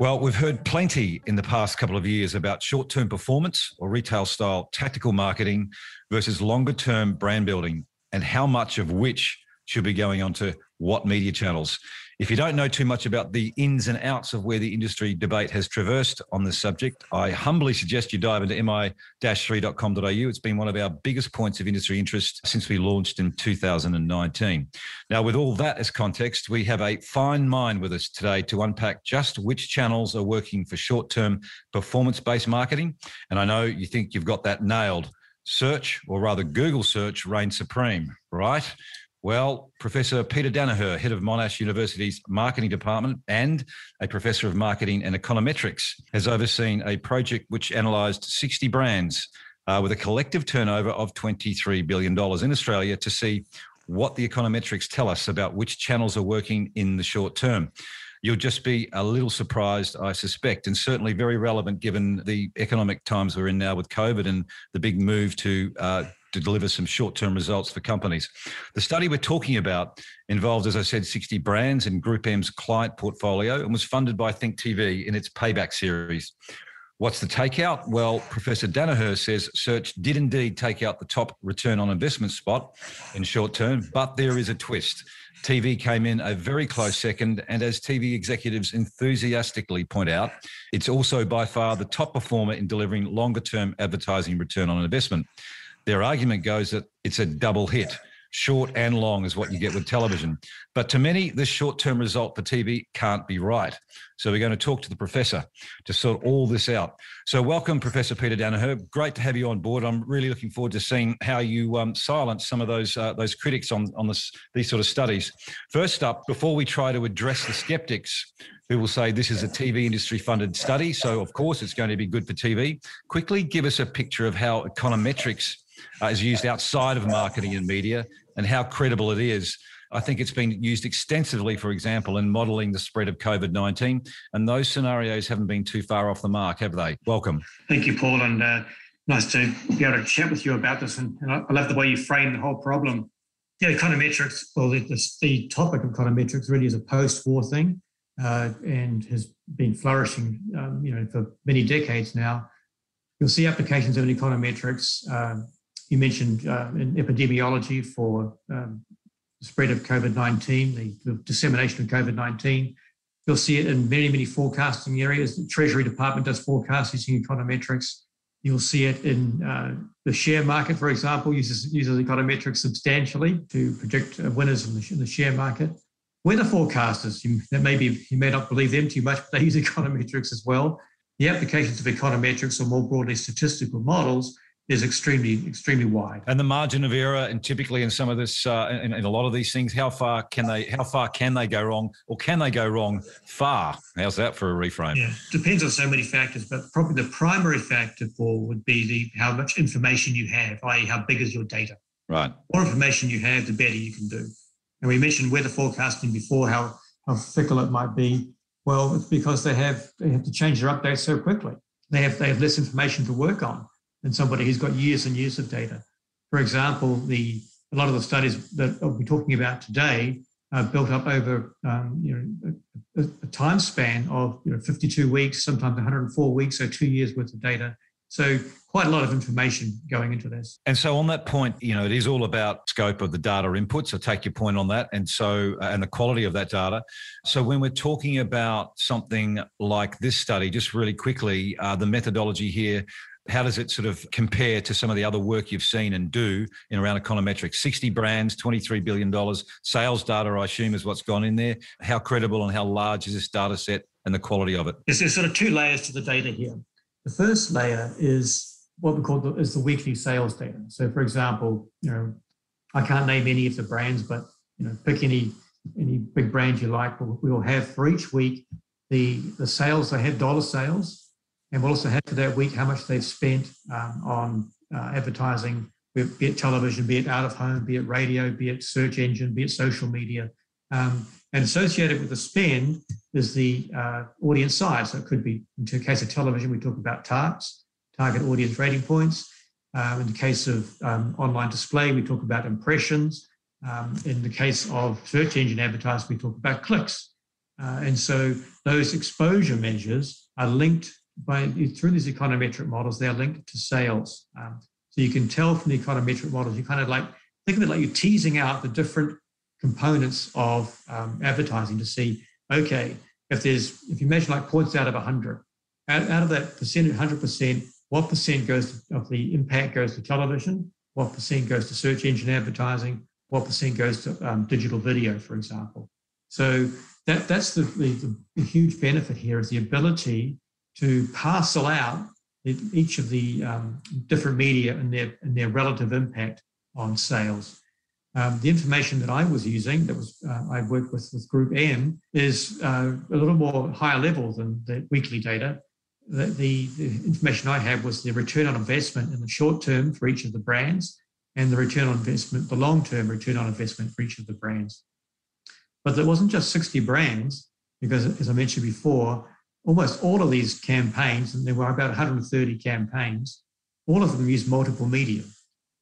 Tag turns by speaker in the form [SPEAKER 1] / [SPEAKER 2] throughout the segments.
[SPEAKER 1] Well, we've heard plenty in the past couple of years about short term performance or retail style tactical marketing versus longer term brand building and how much of which should be going on to what media channels. If you don't know too much about the ins and outs of where the industry debate has traversed on this subject, I humbly suggest you dive into mi-3.com.au. It's been one of our biggest points of industry interest since we launched in 2019. Now, with all that as context, we have a fine mind with us today to unpack just which channels are working for short-term performance-based marketing. And I know you think you've got that nailed. Search, or rather Google search, reigns supreme, right? Well, Professor Peter Danaher, head of Monash University's marketing department and a professor of marketing and econometrics, has overseen a project which analysed 60 brands uh, with a collective turnover of $23 billion in Australia to see what the econometrics tell us about which channels are working in the short term. You'll just be a little surprised, I suspect, and certainly very relevant given the economic times we're in now with COVID and the big move to uh, to deliver some short term results for companies. The study we're talking about involved, as I said, 60 brands in Group M's client portfolio and was funded by Think TV in its Payback series. What's the takeout? Well, Professor Danaher says search did indeed take out the top return on investment spot in short term, but there is a twist. TV came in a very close second, and as TV executives enthusiastically point out, it's also by far the top performer in delivering longer term advertising return on investment. Their argument goes that it's a double hit. Short and long is what you get with television. But to many, this short term result for TV can't be right. So we're going to talk to the professor to sort all this out. So welcome, Professor Peter Danaher. Great to have you on board. I'm really looking forward to seeing how you um, silence some of those uh, those critics on on this, these sort of studies. First up, before we try to address the skeptics who will say this is a TV industry funded study, so of course it's going to be good for TV. Quickly give us a picture of how econometrics uh, is used outside of marketing and media and how credible it is. I think it's been used extensively, for example, in modelling the spread of COVID 19. And those scenarios haven't been too far off the mark, have they? Welcome.
[SPEAKER 2] Thank you, Paul. And uh, nice to be able to chat with you about this. And, and I love the way you frame the whole problem. Yeah, econometrics, well, the, the, the topic of econometrics really is a post war thing uh, and has been flourishing um, you know, for many decades now. You'll see applications of econometrics uh, you mentioned uh, in epidemiology for um, the spread of COVID 19, the, the, dissemination of COVID 19. You'll see it in many, many forecasting areas. The Treasury Department does forecasts using econometrics. You'll see it in uh, the share market, for example, uses, uses econometrics substantially to predict uh, winners in the, in the share market. Weather forecasters, you, that maybe you may not believe them too much, but they use econometrics as well. The applications of econometrics or more broadly statistical models is extremely extremely wide.
[SPEAKER 1] And the margin of error and typically in some of this uh, in, in, a lot of these things how far can they how far can they go wrong or can they go wrong far? How's that for a reframe?
[SPEAKER 2] Yeah depends on so many factors but probably the primary factor for would be the how much information you have i.e how big is your data?
[SPEAKER 1] Right.
[SPEAKER 2] The more information you have the better you can do. And we mentioned weather forecasting before how how fickle it might be. Well it's because they have they have to change their updates so quickly. They have they have less information to work on than somebody who's got years and years of data. For example, the a lot of the studies that we'll be talking about today are built up over um, you know a, a, time span of you know 52 weeks, sometimes 104 weeks, so two years worth of data. So quite a lot of information going into this.
[SPEAKER 1] And so on that point, you know, it is all about scope of the data inputs. I take your point on that, and so uh, and the quality of that data. So when we're talking about something like this study, just really quickly, uh, the methodology here how does it sort of compare to some of the other work you've seen and do in around econometrics? 60 brands, $23 billion. Sales data, I assume, is what's gone in there. How credible and how large is this data set and the quality of it?
[SPEAKER 2] There's sort of two layers to the data here. The first layer is what we call the, is the weekly sales data. So, for example, you know, I can't name any of the brands, but you know, pick any any big brand you like, we'll, we'll have for each week the, the sales they have, dollar sales, and we'll also have for that week how much they've spent um, on uh, advertising, be it television, be it out of home, be it radio, be it search engine, be it social media. Um, and associated with the spend is the uh, audience size. So it could be, in the case of television, we talk about TARPs, target audience rating points. Um, in the case of um, online display, we talk about impressions. Um, in the case of search engine advertising, we talk about clicks. Uh, and so those exposure measures are linked by through these econometric models, they're linked to sales. Um, so you can tell from the econometric models, you kind of like think of it like you're teasing out the different components of um, advertising to see, okay, if there's if you measure like points out of 100, out, out of that percentage, 100%, what percent goes to, of the impact goes to television, what percent goes to search engine advertising, what percent goes to um, digital video, for example. So that that's the, the, the huge benefit here is the ability to parcel out each of the um, different media and their and their relative impact on sales. Um, the information that I was using, that was uh, I worked with with Group M, is uh, a little more higher level than the weekly data. The, the, the, information I had was the return on investment in the short term for each of the brands, and the return on investment, the long term return on investment for each of the brands. But there wasn't just 60 brands, because as I mentioned before, almost all of these campaigns, and there were about 130 campaigns, all of them use multiple media.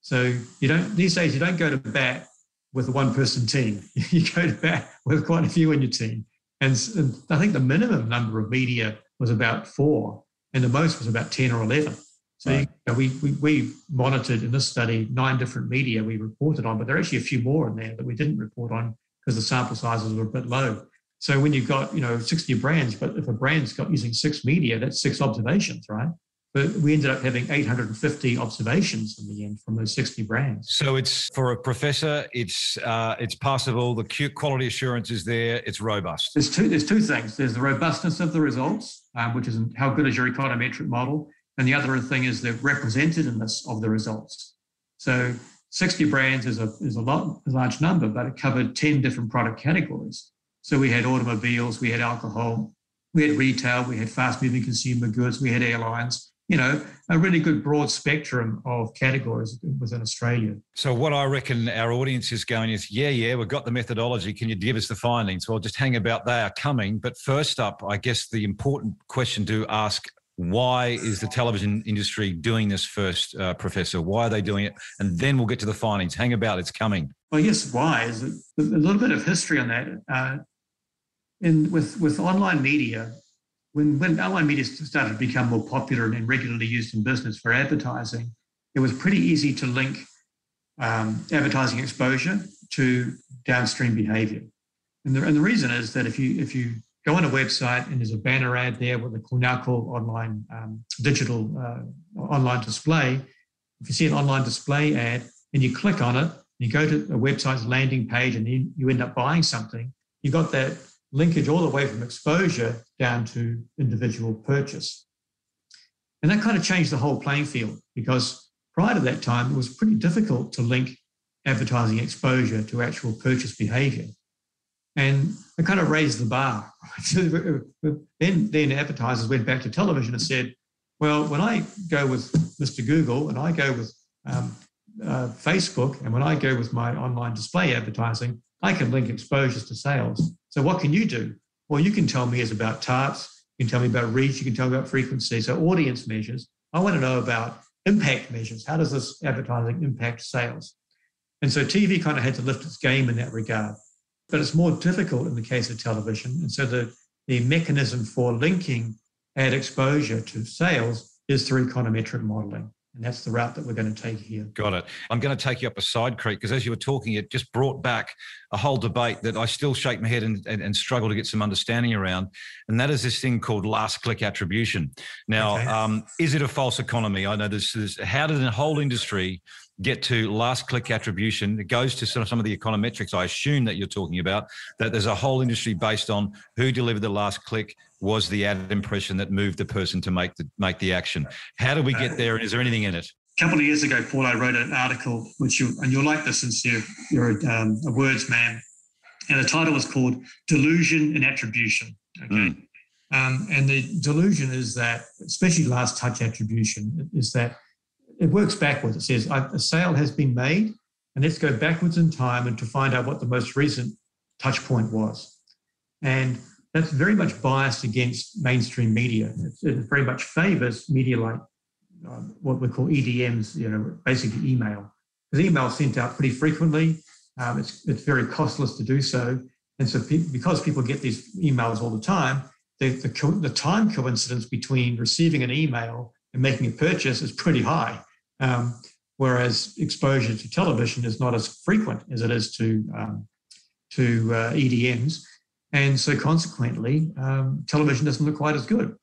[SPEAKER 2] So you don't these days you don't go to bat with a one-person team. You go to bat with quite a few in your team. And, and I think the minimum number of media was about four, and the most was about 10 or 11. So right. you know, we, we, we monitored in this study nine different media we reported on, but there are actually a few more in there that we didn't report on because the sample sizes were a bit low. So when you've got you know 60 brands, but if a brand's got using six media, that's six observations, right? But we ended up having 850 observations in the end from those 60 brands.
[SPEAKER 1] So it's for a professor, it's uh, it's passable. The quality assurance is there. It's robust.
[SPEAKER 2] There's two. There's two things. There's the robustness of the results, um, which is how good is your econometric model, and the other thing is the representativeness of the results. So 60 brands is a is a lot a large number, but it covered 10 different product categories. So we had automobiles, we had alcohol, we had retail, we had fast moving consumer goods, we had airlines, you know, a really good broad spectrum of categories within Australia.
[SPEAKER 1] So, what I reckon our audience is going is, yeah, yeah, we've got the methodology. Can you give us the findings? Well, just hang about, they are coming. But first up, I guess the important question to ask why is the television industry doing this first, uh, Professor? Why are they doing it? And then we'll get to the findings. Hang about, it's coming.
[SPEAKER 2] Well, yes, why is a little bit of history on that. Uh, in with with online media, when when online media started to become more popular and regularly used in business for advertising, it was pretty easy to link um, advertising exposure to downstream behavior. And the, and the reason is that if you if you go on a website and there's a banner ad there with the now called online um, digital uh, online display, if you see an online display ad and you click on it, you go to a website's landing page and you, you end up buying something, you've got that linkage all the way from exposure down to individual purchase. And that kind of changed the whole playing field because prior to that time, it was pretty difficult to link advertising exposure to actual purchase behavior. And it kind of raised the bar. then, then advertisers went back to television and said, well, when I go with Mr. Google and I go with um, uh, Facebook and when I go with my online display advertising, I can link exposures to sales. So what can you do? Well, you can tell me is about TARPs, you can tell me about reach, you can tell me about frequency. So audience measures. I want to know about impact measures. How does this advertising impact sales? And so TV kind of had to lift its game in that regard. But it's more difficult in the case of television. And so the, the mechanism for linking ad exposure to sales is through econometric modeling. And that's the route that we're going to take here.
[SPEAKER 1] Got it. I'm going to take you up a side creek because as you were talking, it just brought back a whole debate that I still shake my head and, and, and struggle to get some understanding around. And that is this thing called last click attribution. Now, okay. um, is it a false economy? I know this is how did the whole industry get to last click attribution. It goes to some of the econometrics I assume that you're talking about, that there's a whole industry based on who delivered the last click was the ad impression that moved the person to make the make the action. How do we get there and is there anything in it?
[SPEAKER 2] A couple of years ago, Paul, I wrote an article, which you and you'll like this since you're, you're a, um, a words man. And the title was called Delusion and Attribution. Okay. Mm. Um, and the delusion is that, especially last touch attribution, is that it works backwards. It says a sale has been made, and let's go backwards in time and to find out what the most recent touch point was. And that's very much biased against mainstream media. It, very much favors media like uh, what we call EDMs, you know, basically email. Because email sent out pretty frequently. Um, it's, it's very costless to do so. And so, pe- because people get these emails all the time, the, the, co- the, time coincidence between receiving an email and making a purchase is pretty high. Um, whereas exposure to television is not as frequent as it is to, um, to uh, EDMs. And so consequently, um, television doesn't look quite as good.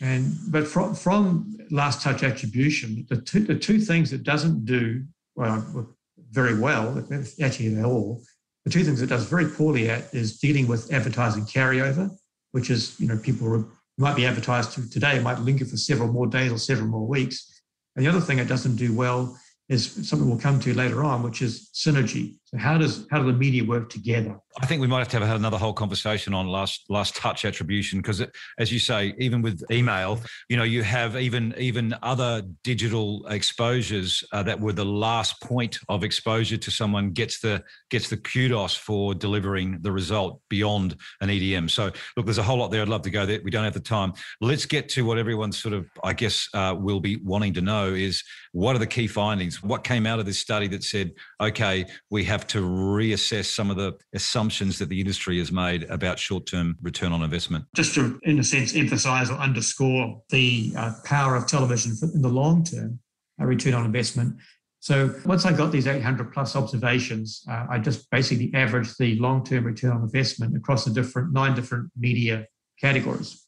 [SPEAKER 2] And but from, from last touch attribution, the two, the two things it doesn't do well, very well, actually at all, the two things it does very poorly at is dealing with advertising carryover, which is you know people might be advertised to today, might linger for several more days or several more weeks. And the other thing it doesn't do well is something we'll come to later on, which is synergy. So how does how do the media work together?
[SPEAKER 1] I think we might have to have another whole conversation on last last touch attribution because, as you say, even with email, you know, you have even even other digital exposures uh, that were the last point of exposure to someone gets the gets the kudos for delivering the result beyond an EDM. So look, there's a whole lot there. I'd love to go there. We don't have the time. Let's get to what everyone sort of, I guess, uh, will be wanting to know is what are the key findings? What came out of this study that said, okay, we have to reassess some of the assumptions that the industry has made about short term return on investment?
[SPEAKER 2] Just to, in a sense, emphasize or underscore the uh, power of television in the long term uh, return on investment. So once I got these 800 plus observations, uh, I just basically averaged the long term return on investment across the different nine different media categories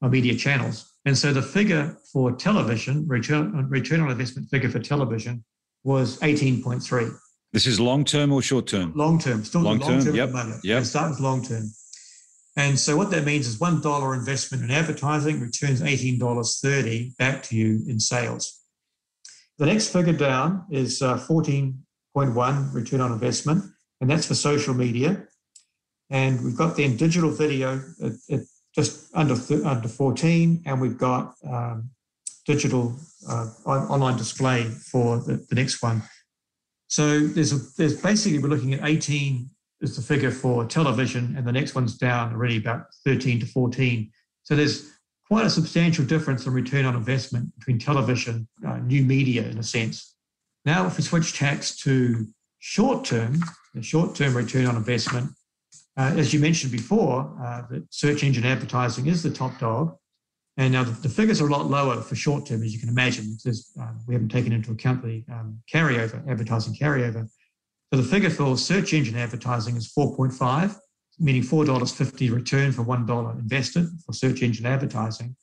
[SPEAKER 2] or media channels. And so the figure for television, return, return on investment figure for television was 18.3.
[SPEAKER 1] This is long term or short term?
[SPEAKER 2] Long term, still long term. Yep. At the moment.
[SPEAKER 1] Yep.
[SPEAKER 2] Start with long term. And so what that means is one dollar investment in advertising returns eighteen dollars thirty back to you in sales. The next figure down is uh, fourteen point one return on investment, and that's for social media. And we've got then digital video at, at just under under fourteen, and we've got um, digital uh, online display for the, the next one so there's a, there's basically we're looking at 18 is the figure for television, and the next one's down already about 13 to 14. So there's quite a substantial difference in return on investment between television, uh, new media in a sense. Now, if we switch tax to short term, the short term return on investment, uh, as you mentioned before, uh, that search engine advertising is the top dog. And now the, the, figures are a lot lower for short term, as you can imagine, because um, we haven't taken into account the um, carryover, advertising carryover. So the figure for search engine advertising is 4.5, meaning $4.50 return for $1 invested for search engine advertising.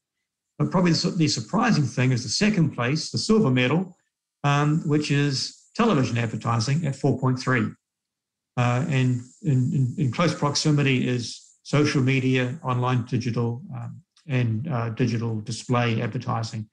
[SPEAKER 2] But probably the, the surprising thing is the second place, the silver medal, um, which is television advertising at 4.3. Uh, and in, in, in, close proximity is social media, online digital, um, and uh, digital display advertising.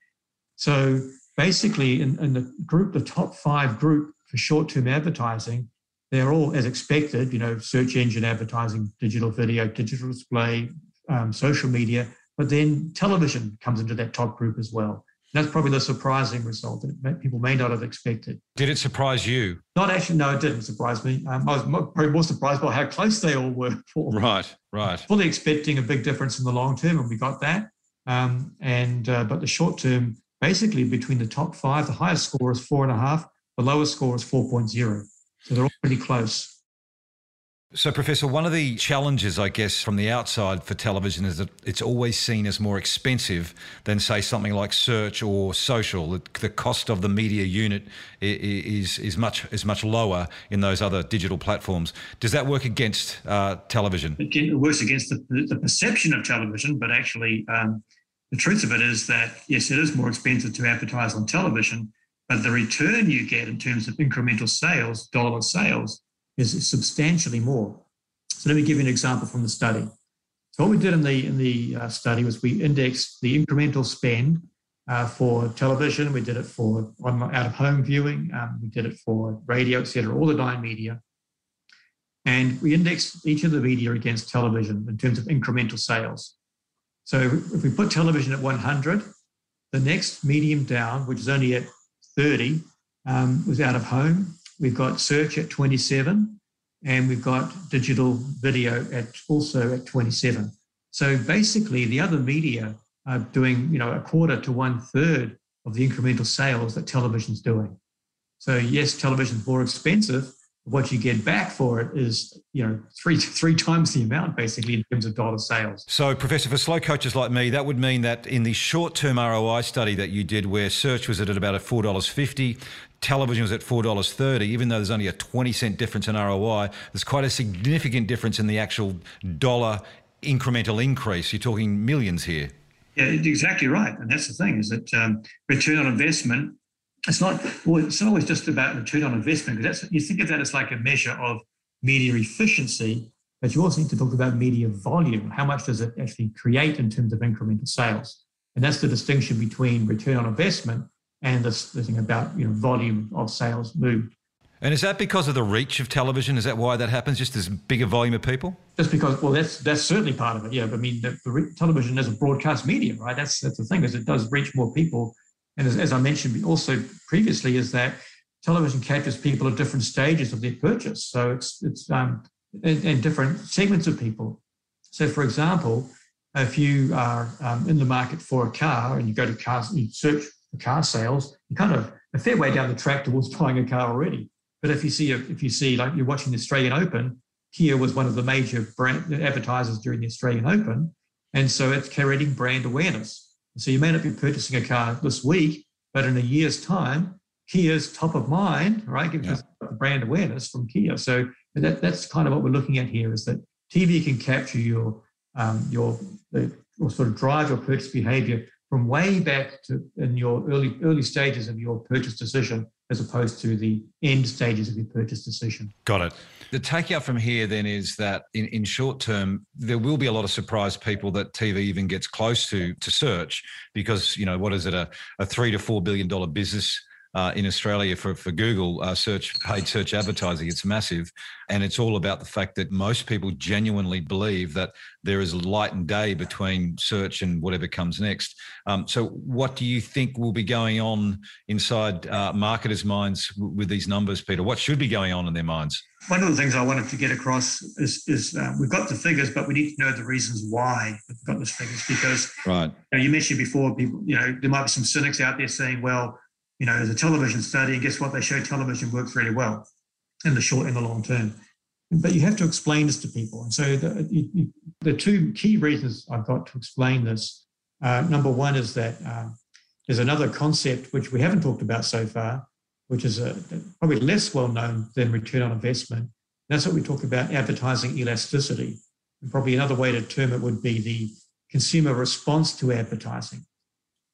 [SPEAKER 2] So basically, in, in, the group, the top five group for short-term advertising, they're all as expected. You know, search engine advertising, digital video, digital display, um, social media, but then television comes into that top group as well. That's probably the surprising result that people may not have expected.
[SPEAKER 1] Did it surprise you?
[SPEAKER 2] Not actually, no, it didn't surprise me. Um, I was probably more surprised by how close they all were.
[SPEAKER 1] For, right, right.
[SPEAKER 2] Fully expecting a big difference in the long term, and we got that. Um, and uh, but the short term, basically between the top five, the highest score is four and a half, the lowest score is 4.0. So they're all pretty close.
[SPEAKER 1] So, Professor, one of the challenges, I guess, from the outside for television is that it's always seen as more expensive than, say, something like search or social. The, cost of the media unit is is much is much lower in those other digital platforms. Does that work against uh, television?
[SPEAKER 2] It works against the, the, perception of television, but actually, um, the truth of it is that yes, it is more expensive to advertise on television, but the return you get in terms of incremental sales, dollar sales is substantially more. So let me give you an example from the study. So what we did in the in the uh, study was we indexed the incremental spend uh, for television. We did it for out of home viewing. Um, we did it for radio, etc. All the nine media. And we indexed each of the media against television in terms of incremental sales. So if we put television at 100, the next medium down, which is only at 30, um, was out of home. We've got search at 27, and we've got digital video at also at 27. So basically, the other media are doing, you know, a quarter to one third of the incremental sales that television's doing. So yes, television's more expensive, what you get back for it is you know three three times the amount basically in terms of dollar sales.
[SPEAKER 1] So, professor, for slow coaches like me, that would mean that in the short term ROI study that you did, where search was at about a four dollars fifty, television was at four dollars thirty, even though there's only a twenty cent difference in ROI, there's quite a significant difference in the actual dollar incremental increase. You're talking millions here.
[SPEAKER 2] Yeah, exactly right, and that's the thing is that um, return on investment it's not well, it's not always just about return on investment because that's you think of that as like a measure of media efficiency, but you also need to talk about media volume. How much does it actually create in terms of incremental sales? And that's the distinction between return on investment and this, this thing about you know volume of sales moved.
[SPEAKER 1] And is that because of the reach of television? Is that why that happens? Just as bigger volume of people?
[SPEAKER 2] Just because, well, that's that's certainly part of it. Yeah, but I mean, the, the television is a broadcast medium, right? That's that's the thing is it does reach more people and as, as I mentioned also previously, is that television captures people at different stages of their purchase. So it's it's um, and, different segments of people. So, for example, if you are um, in the market for a car and you go to cars, you search car sales, you're kind of a fair way down the track towards buying a car already. But if you see, if you see, like you're watching the Australian Open, Kia was one of the major brand advertisers during the Australian Open, and so it's creating brand awareness. So you may not be purchasing a car this week, but in a year's time, Kia's top of mind, right? Gives yeah. brand awareness from Kia. So that, that's kind of what we're looking at here is that TV can capture your um, your or sort of drive your purchase behavior from way back to in your early early stages of your purchase decision as opposed to the end stages of your purchase decision.
[SPEAKER 1] Got it. The takeout from here then is that in, in short term, there will be a lot of surprised people that TV even gets close to to search because, you know, what is it, a, a three to four billion dollar business uh, in Australia for, for Google uh, search paid search advertising. It's massive. And it's all about the fact that most people genuinely believe that there is light and day between search and whatever comes next. Um, so, what do you think will be going on inside uh, marketers' minds w- with these numbers, Peter? What should be going on in their minds?
[SPEAKER 2] One of the things I wanted to get across is, is uh, we've got the figures, but we need to know the reasons why we've got those figures. Because
[SPEAKER 1] right.
[SPEAKER 2] You, know, you mentioned before, people, you know, there might be some cynics out there saying, well, you know, there's a television study, guess what? They show television works really well in the short and the long term. But you have to explain this to people. And so the, the two key reasons I've got to explain this uh, number one is that uh, there's another concept which we haven't talked about so far, which is a, probably less well known than return on investment. That's what we talk about advertising elasticity. And probably another way to term it would be the consumer response to advertising.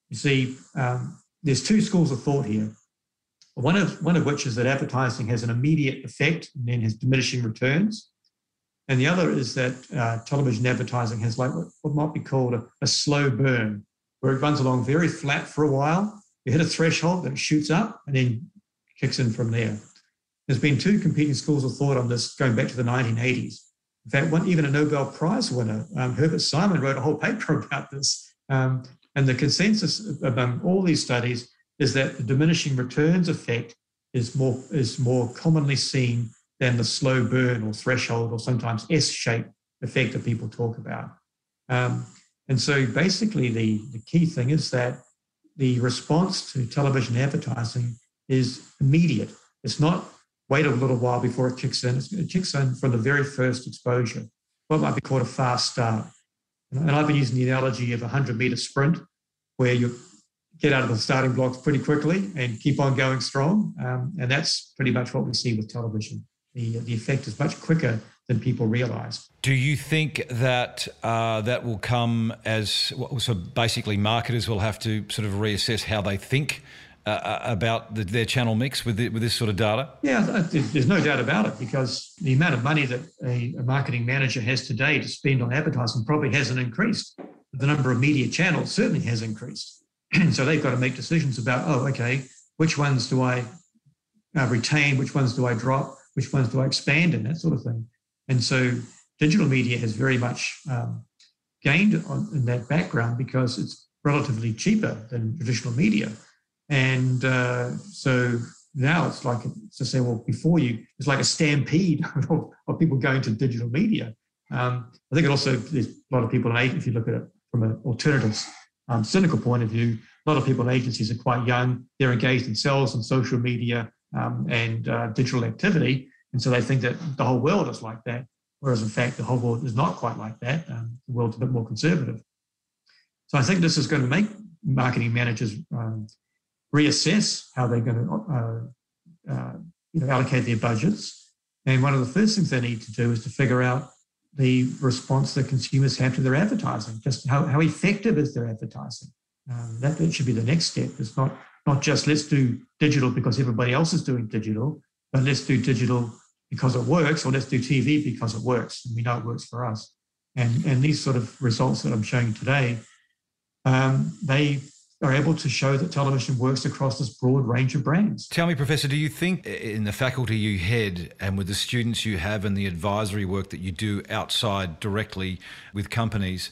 [SPEAKER 2] You see, um, there's two schools of thought here. One of, one of which is that advertising has an immediate effect and then has diminishing returns. And the other is that uh, television advertising has like what, what might be called a, a, slow burn, where it runs along very flat for a while. You hit a threshold, then it shoots up and then kicks in from there. There's been two competing schools of thought on this going back to the 1980s. In fact, one, even a Nobel Prize winner, um, Herbert Simon, wrote a whole paper about this. Um, and the consensus among all these studies is that the diminishing returns effect is more, is more commonly seen than the slow burn or threshold or sometimes S-shaped effect that people talk about. Um, and so basically the, the key thing is that the response to television advertising is immediate. It's not wait a little while before it kicks in. It kicks in from the very first exposure, what might be called a fast start. And I've been using the analogy of a 100 meter sprint where you get out of the starting blocks pretty quickly and keep on going strong. Um, and that's pretty much what we see with television. The, the effect is much quicker than people realize.
[SPEAKER 1] Do you think that uh, that will come as so basically marketers will have to sort of reassess how they think uh, uh, about the, their channel mix with the, with this sort of data?
[SPEAKER 2] Yeah, there's no doubt about it because the amount of money that a, a, marketing manager has today to spend on advertising probably hasn't increased. The number of media channels certainly has increased. and so they've got to make decisions about, oh, okay, which ones do I uh, retain, which ones do I drop, which ones do I expand, and that sort of thing. And so digital media has very much um, gained on, in that background because it's relatively cheaper than traditional media. And uh, so now it's like to say, well, before you, it's like a stampede of, of people going to digital media. Um, I think it also there's a lot of people, if you look at it from an alternative, um, cynical point of view, a lot of people in agencies are quite young. They're engaged in sales and social media um, and uh, digital activity, and so they think that the whole world is like that. Whereas in fact, the whole world is not quite like that. Um, the world's a bit more conservative. So I think this is going to make marketing managers um, reassess how they're going to uh, uh, you know, allocate their budgets. And one of the first things they need to do is to figure out the response that consumers have to their advertising. Just how, how effective is their advertising? Um, that, that should be the next step. It's not not just let's do digital because everybody else is doing digital, but let's do digital because it works, or let's do TV because it works, and we know it works for us. And and these sort of results that I'm showing today, um, they are able to show that television works across this broad range of brands.
[SPEAKER 1] Tell me, Professor, do you think in the faculty you head and with the students you have and the advisory work that you do outside directly with companies,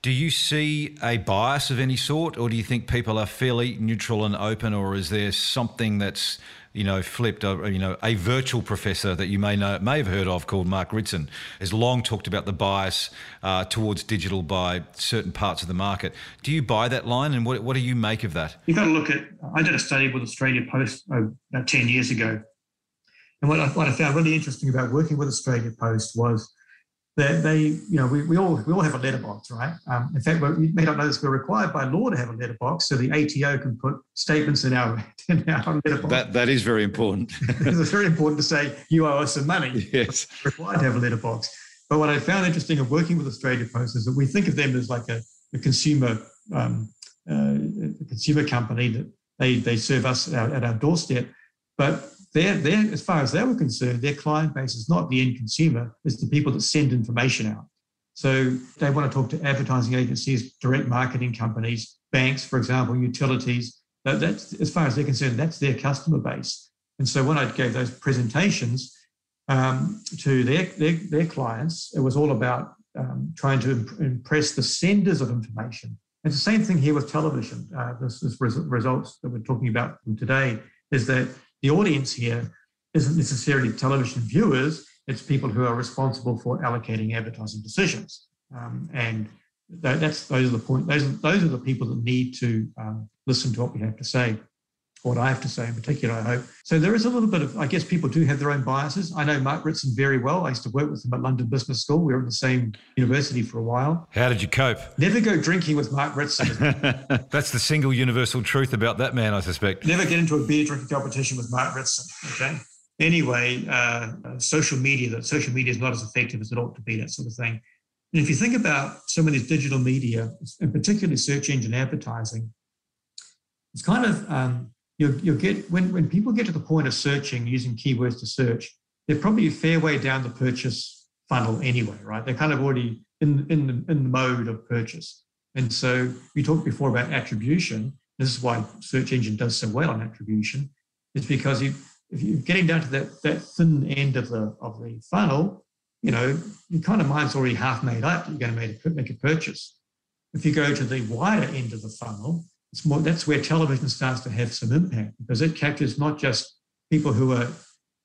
[SPEAKER 1] do you see a bias of any sort, or do you think people are fairly neutral and open, or is there something that's you know, flipped. A, you know, a virtual professor that you may know may have heard of called Mark Ritson has long talked about the bias uh, towards digital by certain parts of the market. Do you buy that line, and what what do you make of that?
[SPEAKER 2] You've got to look at. I did a study with Australia Post oh, about ten years ago, and what I, what I found really interesting about working with Australia Post was that they, you know, we, we all we all have a letterbox, right? Um, in fact, you may not know this, we're required by law to have a letterbox, so the ATO can put statements in our in our letterbox.
[SPEAKER 1] That that is very important.
[SPEAKER 2] it's very important to say you owe us some money.
[SPEAKER 1] Yes,
[SPEAKER 2] we're required to have a letterbox. But what I found interesting of working with Australia Post is that we think of them as like a, a consumer um, uh, a consumer company that they they serve us at, at our doorstep, but they're, they're, as far as they were concerned, their client base is not the end consumer, it's the people that send information out. So they want to talk to advertising agencies, direct marketing companies, banks, for example, utilities. That, that's as far as they're concerned, that's their customer base. And so when I gave those presentations um, to their, their, their clients, it was all about um, trying to imp- impress the senders of information. It's the same thing here with television. Uh, this, this res- results that we're talking about today is that the audience here isn't necessarily television viewers, it's people who are responsible for allocating advertising decisions. Um, and that's those are the point. Those those are the people that need to um, listen to what we have to say what I have to say in particular, I hope. So there is a little bit of, I guess people do have their own biases. I know Mark Ritson very well. I used to work with him at London Business School. We were in the same university for a while.
[SPEAKER 1] How did you cope?
[SPEAKER 2] Never go drinking with Mark Ritson.
[SPEAKER 1] That's the single universal truth about that man, I suspect.
[SPEAKER 2] Never get into a beer drinking competition with Mark Ritson. Okay. Anyway, uh, social media, that social media is not as effective as it ought to be, that sort of thing. And if you think about some of these digital media, and particularly search engine advertising, it's kind of um, you'll, you'll get when, when people get to the point of searching using keywords to search, they're probably a fair way down the purchase funnel anyway, right? They're kind of already in, in, the, in the mode of purchase. And so we talked before about attribution. This is why search engine does so well on attribution. It's because you, if you're getting down to that, that thin end of the of the funnel, you know, your kind of mind's already half made up. You're going to make a, make a purchase. If you go to the wider end of the funnel, it's more that's where television starts to have some impact because it captures not just people who are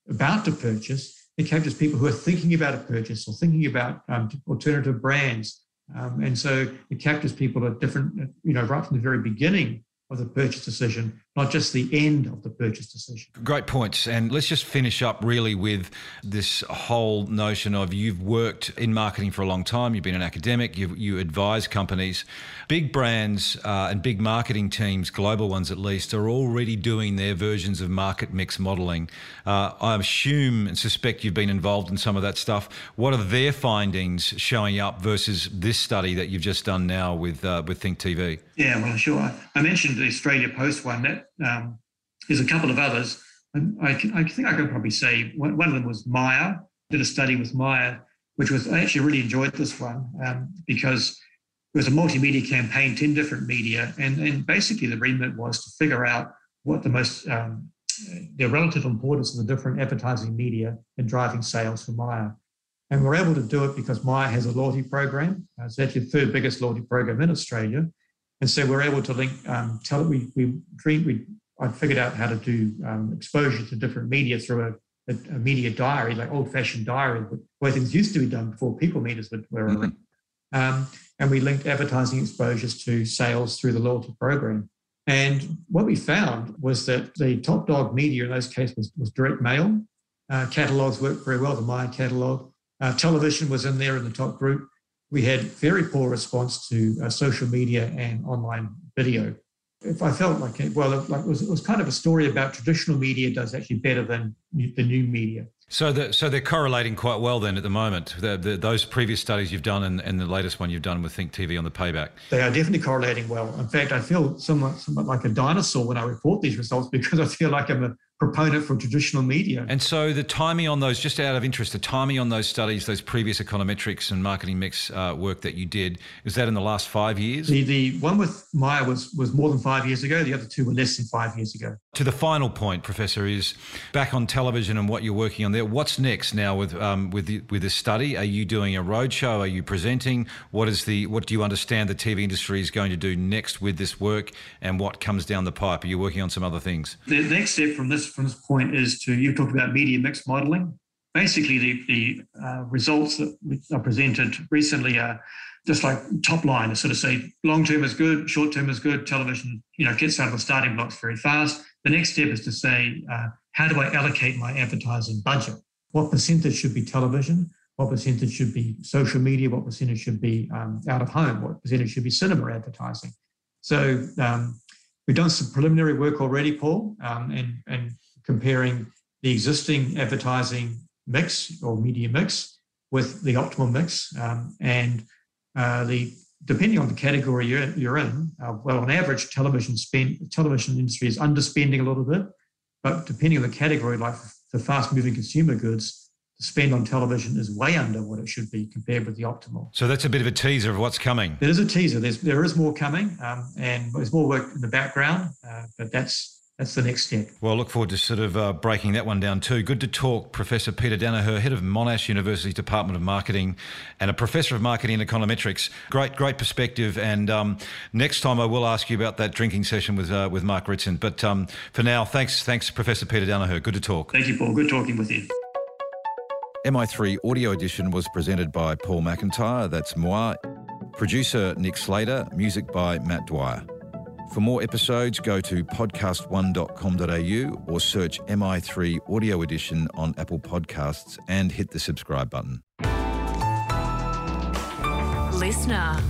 [SPEAKER 2] about to purchase, it captures people who are thinking about a purchase or thinking about um, alternative brands. Um, and so it captures people at different, you know, right from the very beginning of the purchase decision, not just the end of the purchase decision.
[SPEAKER 1] Great points. And let's just finish up really with this whole notion of you've worked in marketing for a long time, you've been an academic, you, you advise companies. Big brands uh, and big marketing teams, global ones at least, are already doing their versions of market mix modeling. Uh, I assume and suspect you've been involved in some of that stuff. What are their findings showing up versus this study that you've just done now with, uh, with Think TV?
[SPEAKER 2] Yeah, well, sure. I mentioned the Australia Post one. That um, there's a couple of others. I, I, think I could probably say one, one, of them was Myer. Did a study with Myer, which was I actually really enjoyed this one um, because it was a multimedia campaign, ten different media, and and basically the remit was to figure out what the most um, the relative importance of the different advertising media in driving sales for Myer. And we're able to do it because Myer has a loyalty program. Uh, it's actually the third biggest loyalty program in Australia. And so we're able to link, um, tell it, we, we dream, we, I figured out how to do um, exposure to different media through a, a, a media diary, like old fashioned diary, the way things used to be done before people meters were, were mm-hmm. um, and we linked advertising exposures to sales through the loyalty program. And what we found was that the top dog media in those cases was, was direct mail. Uh, catalogs worked very well, the Myer catalog. Uh, television was in there in the top group. We had very poor response to uh, social media and online video. If I felt like it, well, like it was, it was kind of a story about traditional media does actually better than the new media.
[SPEAKER 1] So, the, so they're correlating quite well then at the moment. The, the, those previous studies you've done and, and, the latest one you've done with Think TV on the payback.
[SPEAKER 2] They are definitely correlating well. In fact, I feel somewhat, somewhat like a dinosaur when I report these results because I feel like I'm a proponent for traditional media.
[SPEAKER 1] And so the timing on those, just out of interest, the timing on those studies, those previous econometrics and marketing mix uh, work that you did, is that in the last five years?
[SPEAKER 2] The, the one with Myer was, was more than five years ago. The other two were less than five years ago.
[SPEAKER 1] To the final point, Professor, is back on television and what you're working on there. What's next now with um, with the, with this study? Are you doing a roadshow? Are you presenting? What is the what do you understand the TV industry is going to do next with this work, and what comes down the pipe? Are you working on some other things?
[SPEAKER 2] The next step from this from this point is to you talked about media mix modeling. Basically, the the uh, results that are presented recently are just like top line to sort of say long term is good, short term is good. Television, you know, gets out of the starting blocks very fast. The next step is to say, uh, how do I allocate my advertising budget? What percentage should be television? What percentage should be social media? What percentage should be um, out of home? What percentage should be cinema advertising? So um, we've done some preliminary work already, Paul, um, and, and comparing the existing advertising mix or media mix with the optimal mix. Um, and uh, the depending on the category you're, you're in, uh, well, on average, television spend the television industry is underspending a little bit, but depending on the category, like the fast-moving consumer goods, the spend on television is way under what it should be compared with the optimal.
[SPEAKER 1] So that's a bit of a teaser of what's coming.
[SPEAKER 2] There is a teaser. There's there is more coming, um, and there's more work in the background, uh, but that's that's the next step.
[SPEAKER 1] Well, I look forward to sort of uh, breaking that one down too. Good to talk, Professor Peter Danaher, head of Monash University's Department of Marketing and a professor of marketing and econometrics. Great, great perspective. And um, next time I will ask you about that drinking session with uh, with Mark Ritson. But um, for now, thanks, thanks, Professor Peter Danaher. Good to talk.
[SPEAKER 2] Thank you, Paul. Good talking with you.
[SPEAKER 1] MI3 Audio Edition was presented by Paul McIntyre. That's moi. Producer Nick Slater. Music by Matt Dwyer. For more episodes, go to podcast1.com.au or search MI3 Audio Edition on Apple Podcasts and hit the subscribe button. Listener.